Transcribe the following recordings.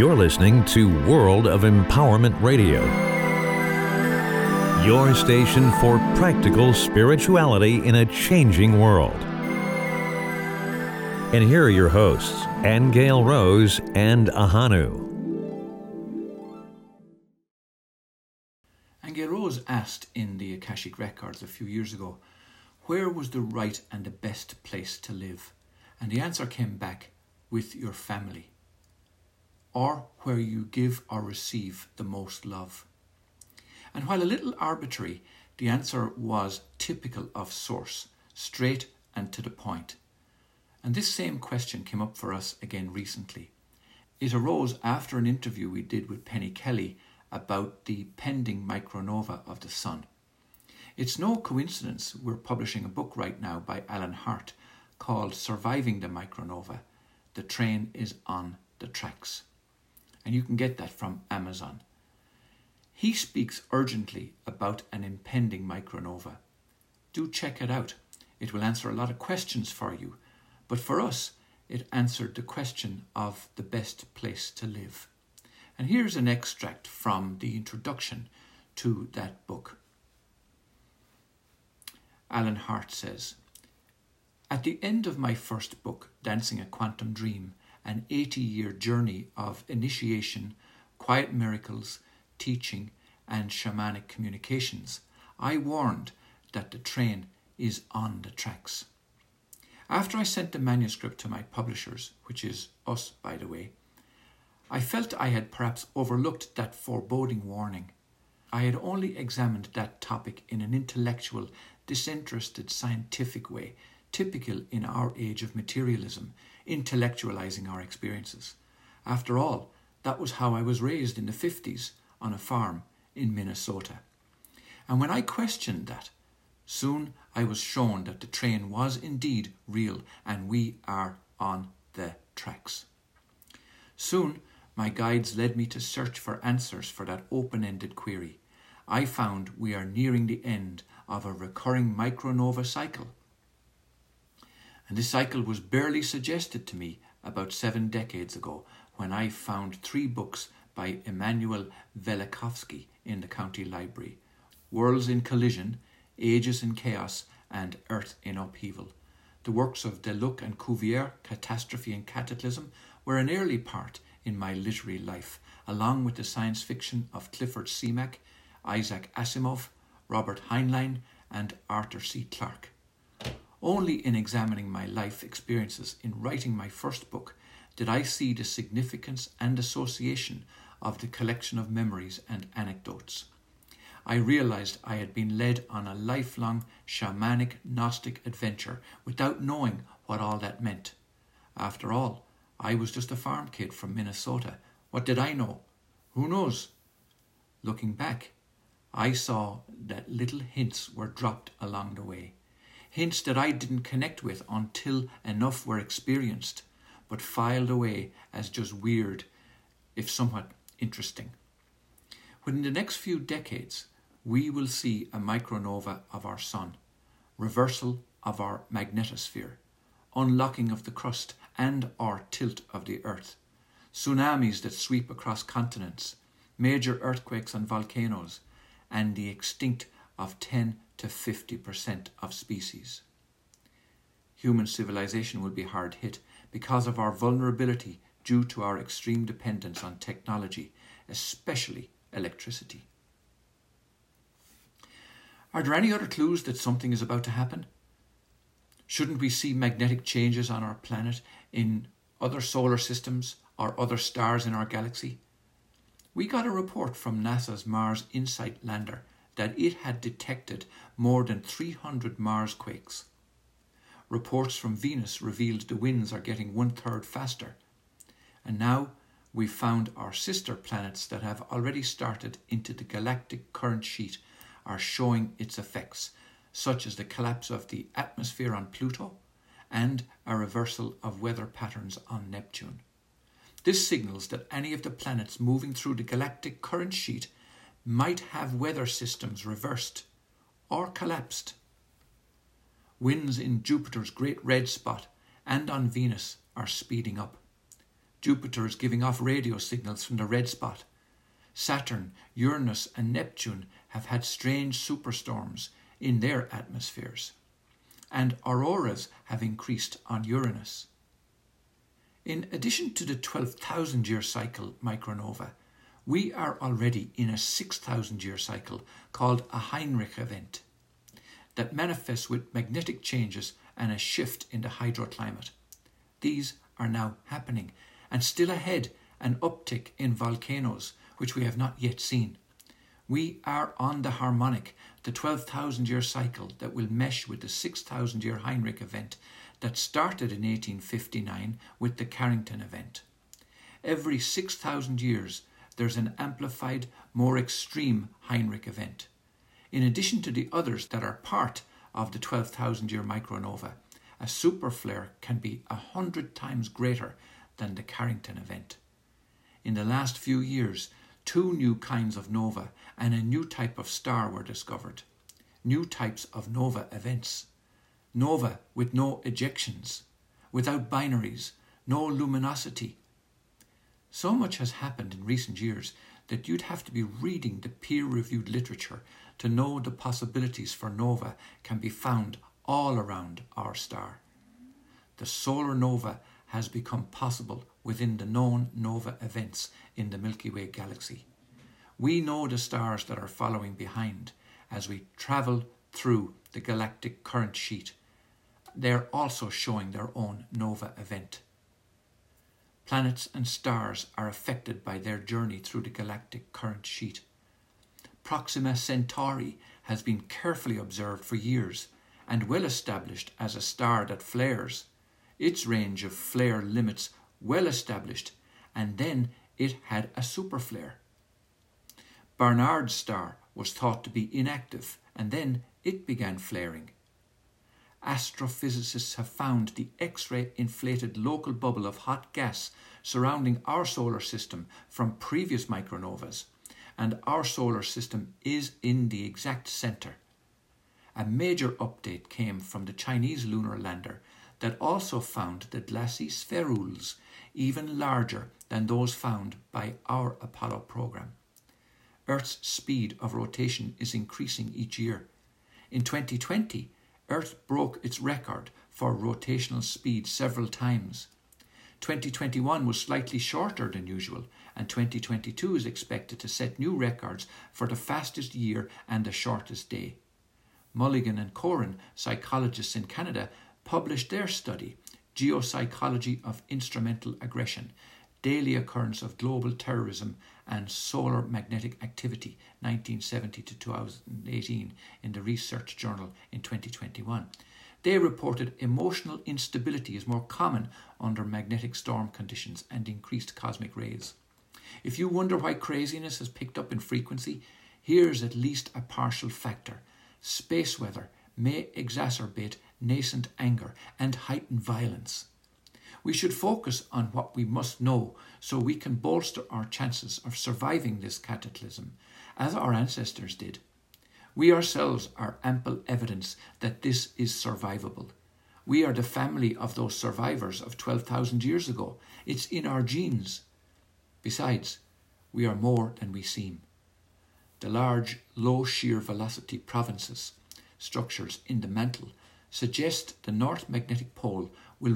You're listening to World of Empowerment Radio, your station for practical spirituality in a changing world. And here are your hosts, Angel Rose and Ahanu. Angel Rose asked in the Akashic Records a few years ago, where was the right and the best place to live? And the answer came back with your family or where you give or receive the most love. And while a little arbitrary, the answer was typical of Source, straight and to the point. And this same question came up for us again recently. It arose after an interview we did with Penny Kelly about the pending micronova of the Sun. It's no coincidence we're publishing a book right now by Alan Hart called Surviving the Micronova The Train is on the Tracks and you can get that from Amazon. He speaks urgently about an impending micronova. Do check it out. It will answer a lot of questions for you, but for us, it answered the question of the best place to live. And here's an extract from the introduction to that book. Alan Hart says At the end of my first book, Dancing a Quantum Dream, an 80 year journey of initiation, quiet miracles, teaching, and shamanic communications, I warned that the train is on the tracks. After I sent the manuscript to my publishers, which is us, by the way, I felt I had perhaps overlooked that foreboding warning. I had only examined that topic in an intellectual, disinterested, scientific way, typical in our age of materialism, intellectualizing our experiences. After all, that was how I was raised in the 50s on a farm in Minnesota. And when I questioned that, soon I was shown that the train was indeed real and we are on the tracks. Soon my guides led me to search for answers for that open ended query. I found we are nearing the end of a recurring micronova cycle and this cycle was barely suggested to me about seven decades ago when I found three books by Immanuel Velikovsky in the county library Worlds in Collision, Ages in Chaos, and Earth in Upheaval. The works of Deluc and Cuvier, Catastrophe and Cataclysm, were an early part in my literary life, along with the science fiction of Clifford Simak, Isaac Asimov, Robert Heinlein, and Arthur C. Clarke. Only in examining my life experiences in writing my first book did I see the significance and association of the collection of memories and anecdotes. I realized I had been led on a lifelong shamanic Gnostic adventure without knowing what all that meant. After all, I was just a farm kid from Minnesota. What did I know? Who knows? Looking back, I saw that little hints were dropped along the way hints that I didn't connect with until enough were experienced, but filed away as just weird, if somewhat interesting. Within the next few decades, we will see a micronova of our Sun, reversal of our magnetosphere, unlocking of the crust and or tilt of the Earth, tsunamis that sweep across continents, major earthquakes and volcanoes, and the extinct of 10 to 50% of species. Human civilization will be hard hit because of our vulnerability due to our extreme dependence on technology, especially electricity. Are there any other clues that something is about to happen? Shouldn't we see magnetic changes on our planet, in other solar systems, or other stars in our galaxy? We got a report from NASA's Mars InSight lander that it had detected more than 300 Mars quakes. Reports from Venus revealed the winds are getting one third faster. And now we've found our sister planets that have already started into the galactic current sheet are showing its effects, such as the collapse of the atmosphere on Pluto and a reversal of weather patterns on Neptune. This signals that any of the planets moving through the galactic current sheet might have weather systems reversed or collapsed. Winds in Jupiter's great red spot and on Venus are speeding up. Jupiter is giving off radio signals from the red spot. Saturn, Uranus, and Neptune have had strange superstorms in their atmospheres. And auroras have increased on Uranus. In addition to the 12,000 year cycle micronova, we are already in a 6,000 year cycle called a Heinrich event that manifests with magnetic changes and a shift in the hydroclimate. These are now happening, and still ahead, an uptick in volcanoes, which we have not yet seen. We are on the harmonic, the 12,000 year cycle that will mesh with the 6,000 year Heinrich event that started in 1859 with the Carrington event. Every 6,000 years, there's an amplified, more extreme Heinrich event. In addition to the others that are part of the 12,000 year micronova, a superflare can be a hundred times greater than the Carrington event. In the last few years, two new kinds of nova and a new type of star were discovered. New types of nova events nova with no ejections, without binaries, no luminosity. So much has happened in recent years that you'd have to be reading the peer reviewed literature to know the possibilities for nova can be found all around our star. The solar nova has become possible within the known nova events in the Milky Way galaxy. We know the stars that are following behind as we travel through the galactic current sheet they're also showing their own nova event. Planets and stars are affected by their journey through the galactic current sheet. Proxima Centauri has been carefully observed for years and well established as a star that flares. Its range of flare limits well established, and then it had a superflare. Barnard's star was thought to be inactive, and then it began flaring astrophysicists have found the X ray inflated local bubble of hot gas surrounding our solar system from previous micronovas, and our solar system is in the exact centre. A major update came from the Chinese lunar lander that also found the glassy spherules even larger than those found by our Apollo program. Earth's speed of rotation is increasing each year. In 2020, Earth broke its record for rotational speed several times. 2021 was slightly shorter than usual, and 2022 is expected to set new records for the fastest year and the shortest day. Mulligan and Coren, psychologists in Canada, published their study, Geopsychology of Instrumental Aggression Daily Occurrence of Global Terrorism and Solar Magnetic Activity 1970 to 2018 in the Research Journal in 2021. They reported emotional instability is more common under magnetic storm conditions and increased cosmic rays. If you wonder why craziness has picked up in frequency, here's at least a partial factor. Space weather may exacerbate nascent anger and heighten violence. We should focus on what we must know so we can bolster our chances of surviving this cataclysm, as our ancestors did. We ourselves are ample evidence that this is survivable. We are the family of those survivors of 12,000 years ago. It's in our genes. Besides, we are more than we seem. The large, low shear velocity provinces, structures in the mantle, suggest the North Magnetic Pole will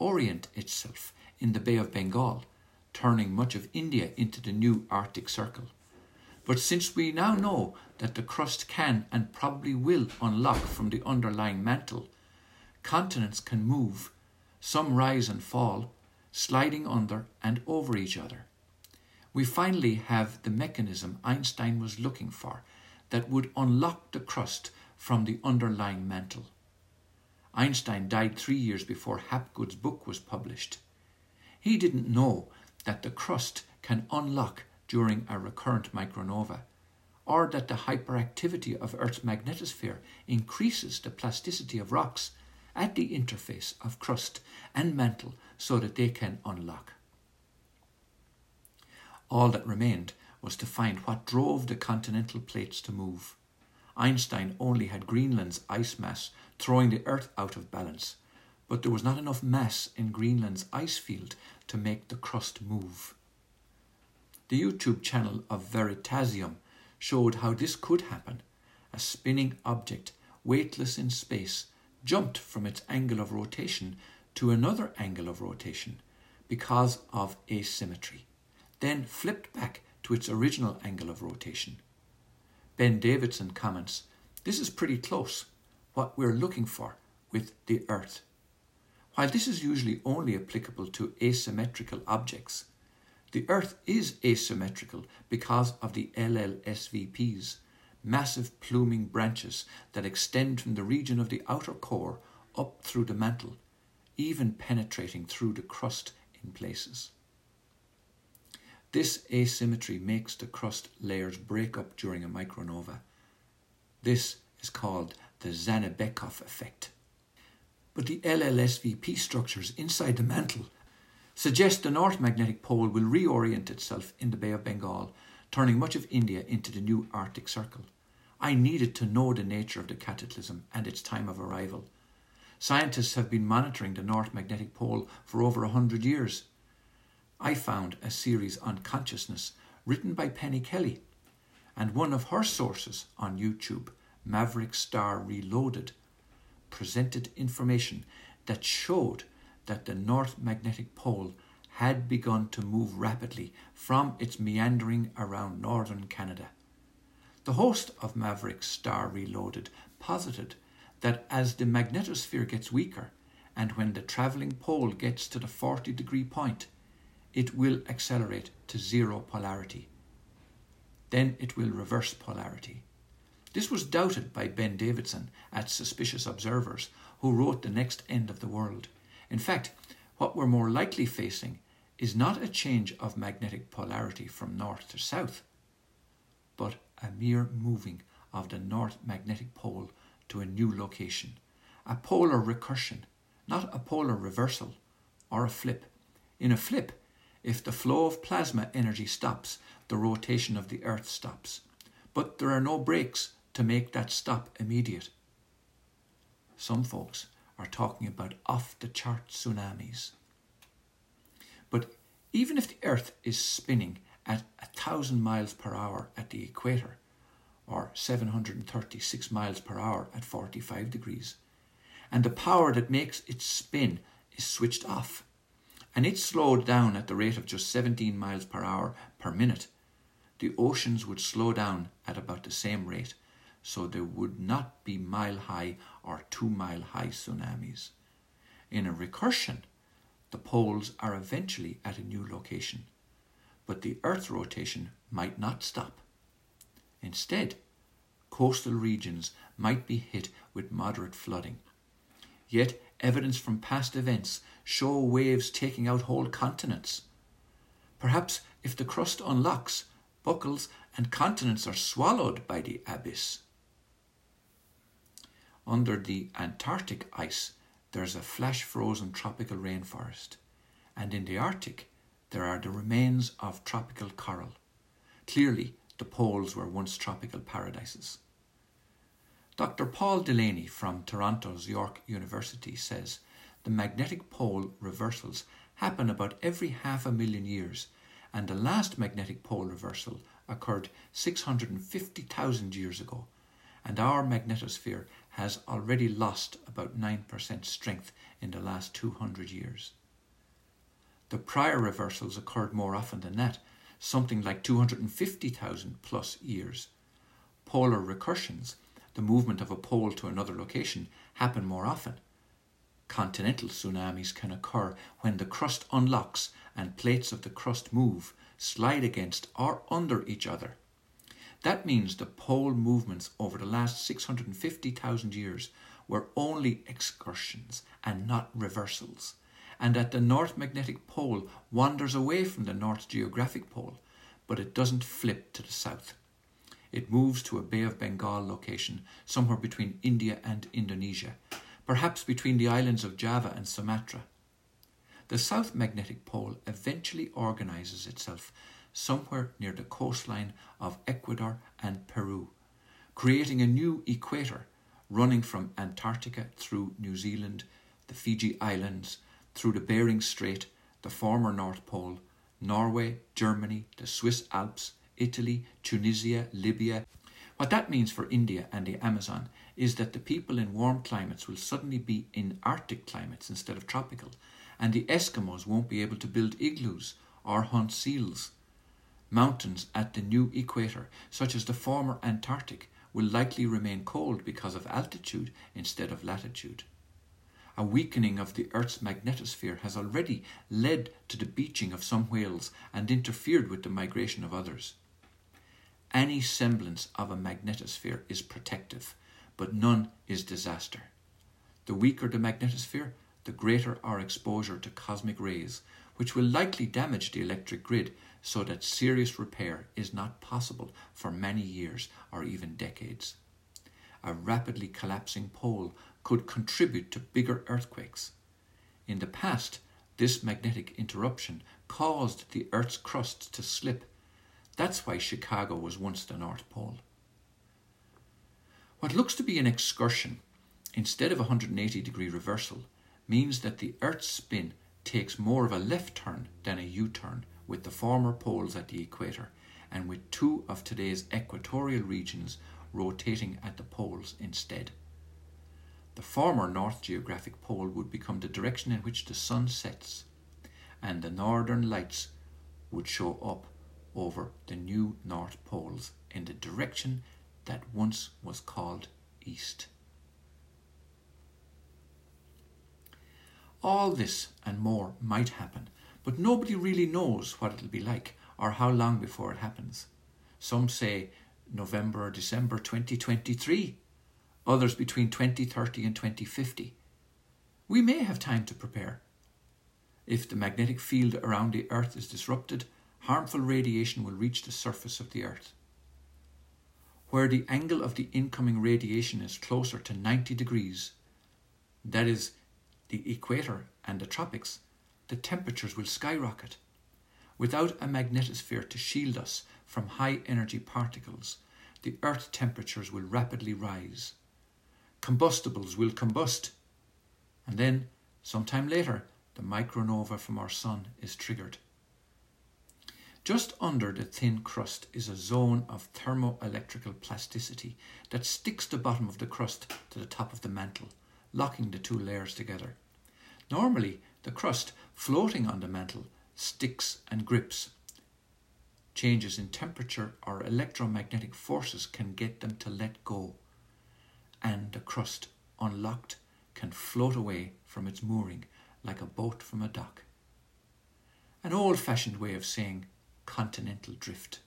reorient itself in the Bay of Bengal, turning much of India into the new Arctic Circle. But since we now know that the crust can and probably will unlock from the underlying mantle, continents can move, some rise and fall, sliding under and over each other. We finally have the mechanism Einstein was looking for that would unlock the crust from the underlying mantle. Einstein died three years before Hapgood's book was published. He didn't know that the crust can unlock during a recurrent micronova, or that the hyperactivity of Earth's magnetosphere increases the plasticity of rocks at the interface of crust and mantle so that they can unlock. All that remained was to find what drove the continental plates to move. Einstein only had Greenland's ice mass throwing the Earth out of balance, but there was not enough mass in Greenland's ice field to make the crust move. The YouTube channel of Veritasium showed how this could happen. A spinning object, weightless in space, jumped from its angle of rotation to another angle of rotation because of asymmetry, then flipped back to its original angle of rotation. Ben Davidson comments This is pretty close, what we're looking for with the Earth. While this is usually only applicable to asymmetrical objects, the Earth is asymmetrical because of the LLSVPs, massive pluming branches that extend from the region of the outer core up through the mantle, even penetrating through the crust in places. This asymmetry makes the crust layers break up during a micronova. This is called the Dzhanibekov effect. But the LLSVP structures inside the mantle suggest the North Magnetic Pole will reorient itself in the Bay of Bengal, turning much of India into the new Arctic Circle. I needed to know the nature of the cataclysm and its time of arrival. Scientists have been monitoring the North Magnetic Pole for over a hundred years. I found a series on consciousness written by Penny Kelly, and one of her sources on YouTube, Maverick Star Reloaded, presented information that showed that the North Magnetic Pole had begun to move rapidly from its meandering around northern Canada. The host of Maverick Star Reloaded posited that as the magnetosphere gets weaker and when the travelling pole gets to the 40 degree point, it will accelerate to zero polarity. Then it will reverse polarity. This was doubted by Ben Davidson at Suspicious Observers, who wrote The Next End of the World. In fact, what we're more likely facing is not a change of magnetic polarity from north to south, but a mere moving of the north magnetic pole to a new location. A polar recursion, not a polar reversal or a flip. In a flip, if the flow of plasma energy stops, the rotation of the Earth stops. But there are no brakes to make that stop immediate. Some folks are talking about off the chart tsunamis. But even if the Earth is spinning at a thousand miles per hour at the equator, or 736 miles per hour at 45 degrees, and the power that makes it spin is switched off, and it slowed down at the rate of just 17 miles per hour per minute, the oceans would slow down at about the same rate, so there would not be mile high or two mile high tsunamis. In a recursion, the poles are eventually at a new location, but the Earth's rotation might not stop. Instead, coastal regions might be hit with moderate flooding. Yet, evidence from past events show waves taking out whole continents. Perhaps if the crust unlocks, buckles and continents are swallowed by the abyss. Under the Antarctic ice, there's a flash frozen tropical rainforest, and in the Arctic, there are the remains of tropical coral. Clearly, the poles were once tropical paradises. Dr. Paul Delaney from Toronto's York University says the magnetic pole reversals happen about every half a million years, and the last magnetic pole reversal occurred 650,000 years ago, and our magnetosphere has already lost about 9% strength in the last 200 years. The prior reversals occurred more often than that, something like 250,000 plus years. Polar recursions, the movement of a pole to another location, happen more often. Continental tsunamis can occur when the crust unlocks and plates of the crust move, slide against or under each other. That means the pole movements over the last 650,000 years were only excursions and not reversals, and that the North Magnetic Pole wanders away from the North Geographic Pole, but it doesn't flip to the south. It moves to a Bay of Bengal location somewhere between India and Indonesia, perhaps between the islands of Java and Sumatra. The South Magnetic Pole eventually organizes itself somewhere near the coastline of Ecuador and Peru, creating a new equator running from Antarctica through New Zealand the Fiji Islands, through the Bering Strait, the former North Pole, Norway, Germany, the Swiss Alps, Italy, Tunisia, Libya. What that means for India and the Amazon is that the people in warm climates will suddenly be in Arctic climates instead of tropical, and the Eskimos won't be able to build igloos or hunt seals. Mountains at the new equator, such as the former Antarctic, will likely remain cold because of altitude instead of latitude. A weakening of the Earth's magnetosphere has already led to the beaching of some whales and interfered with the migration of others. Any semblance of a magnetosphere is protective, but none is disaster. The weaker the magnetosphere, the greater our exposure to cosmic rays, which will likely damage the electric grid so that serious repair is not possible for many years or even decades. A rapidly collapsing pole could contribute to bigger earthquakes. In the past, this magnetic interruption caused the Earth's crust to slip. That's why Chicago was once the North Pole. What looks to be an excursion instead of a 180 degree reversal means that the Earth's spin takes more of a left turn than a U turn, with the former poles at the equator and with two of today's equatorial regions rotating at the poles instead. The former North Geographic Pole would become the direction in which the sun sets, and the northern lights would show up over the new North Poles in the direction that once was called East. All this and more might happen, but nobody really knows what it'll be like or how long before it happens. Some say November or December 2023, others between 2030 and 2050. We may have time to prepare. If the magnetic field around the Earth is disrupted, harmful radiation will reach the surface of the Earth. Where the angle of the incoming radiation is closer to 90 degrees, that is, the equator and the tropics, the temperatures will skyrocket. Without a magnetosphere to shield us from high energy particles, the Earth temperatures will rapidly rise. Combustibles will combust. And then, sometime later, the micronova from our Sun is triggered. Just under the thin crust is a zone of thermoelectrical plasticity that sticks the bottom of the crust to the top of the mantle, locking the two layers together. Normally, the crust floating on the mantle sticks and grips. Changes in temperature or electromagnetic forces can get them to let go, and the crust, unlocked, can float away from its mooring like a boat from a dock. An old fashioned way of saying continental drift.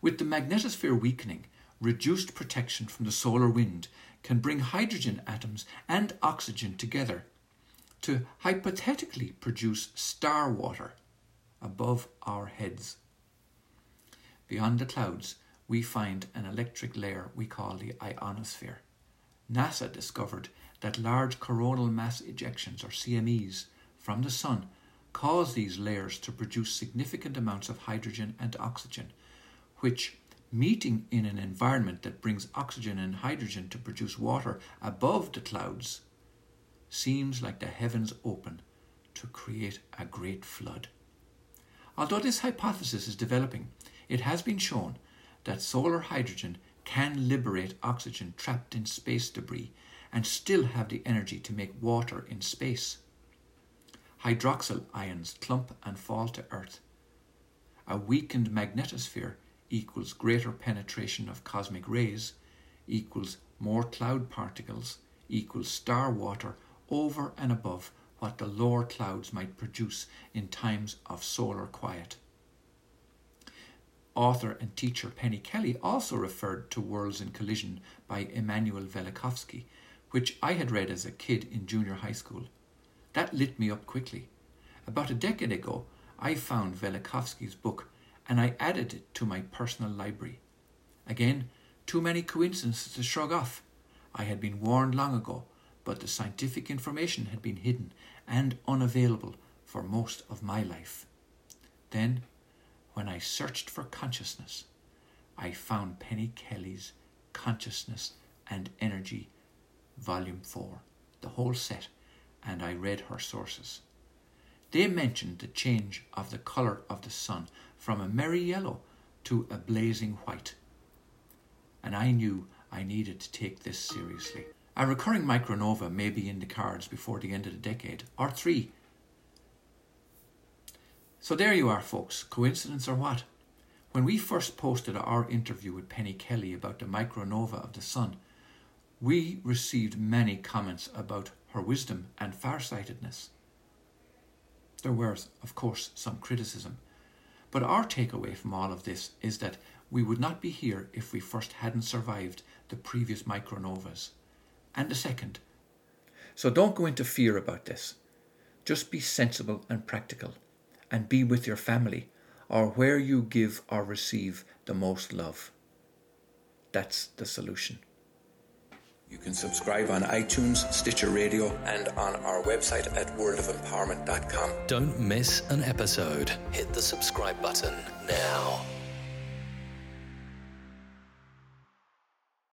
With the magnetosphere weakening, reduced protection from the solar wind can bring hydrogen atoms and oxygen together to hypothetically produce star water above our heads. Beyond the clouds, we find an electric layer we call the ionosphere. NASA discovered that large coronal mass ejections, or CMEs, from the Sun cause these layers to produce significant amounts of hydrogen and oxygen, which, meeting in an environment that brings oxygen and hydrogen to produce water above the clouds, seems like the heavens open to create a great flood. Although this hypothesis is developing, it has been shown that solar hydrogen can liberate oxygen trapped in space debris and still have the energy to make water in space. Hydroxyl ions clump and fall to Earth. A weakened magnetosphere equals greater penetration of cosmic rays, equals more cloud particles, equals star water over and above what the lower clouds might produce in times of solar quiet. Author and teacher Penny Kelly also referred to Worlds in Collision by Immanuel Velikovsky, which I had read as a kid in junior high school. That lit me up quickly. About a decade ago, I found Velikovsky's book and I added it to my personal library. Again, too many coincidences to shrug off. I had been warned long ago but the scientific information had been hidden and unavailable for most of my life. Then, when I searched for consciousness, I found Penny Kelly's Consciousness and Energy, Volume 4. the whole set, and I read her sources. They mentioned the change of the colour of the sun from a merry yellow to a blazing white. And I knew I needed to take this seriously. A recurring micronova may be in the cards before the end of the decade, or three. So there you are, folks. Coincidence or what? When we first posted our interview with Penny Kelly about the micronova of the sun, we received many comments about her wisdom and farsightedness. There was, of course, some criticism, but our takeaway from all of this is that we would not be here if we first hadn't survived the previous micronovas and the second. So don't go into fear about this. Just be sensible and practical and be with your family or where you give or receive the most love. That's the solution. You can subscribe on iTunes, Stitcher Radio, and on our website at worldofempowerment.com. Don't miss an episode. Hit the subscribe button now.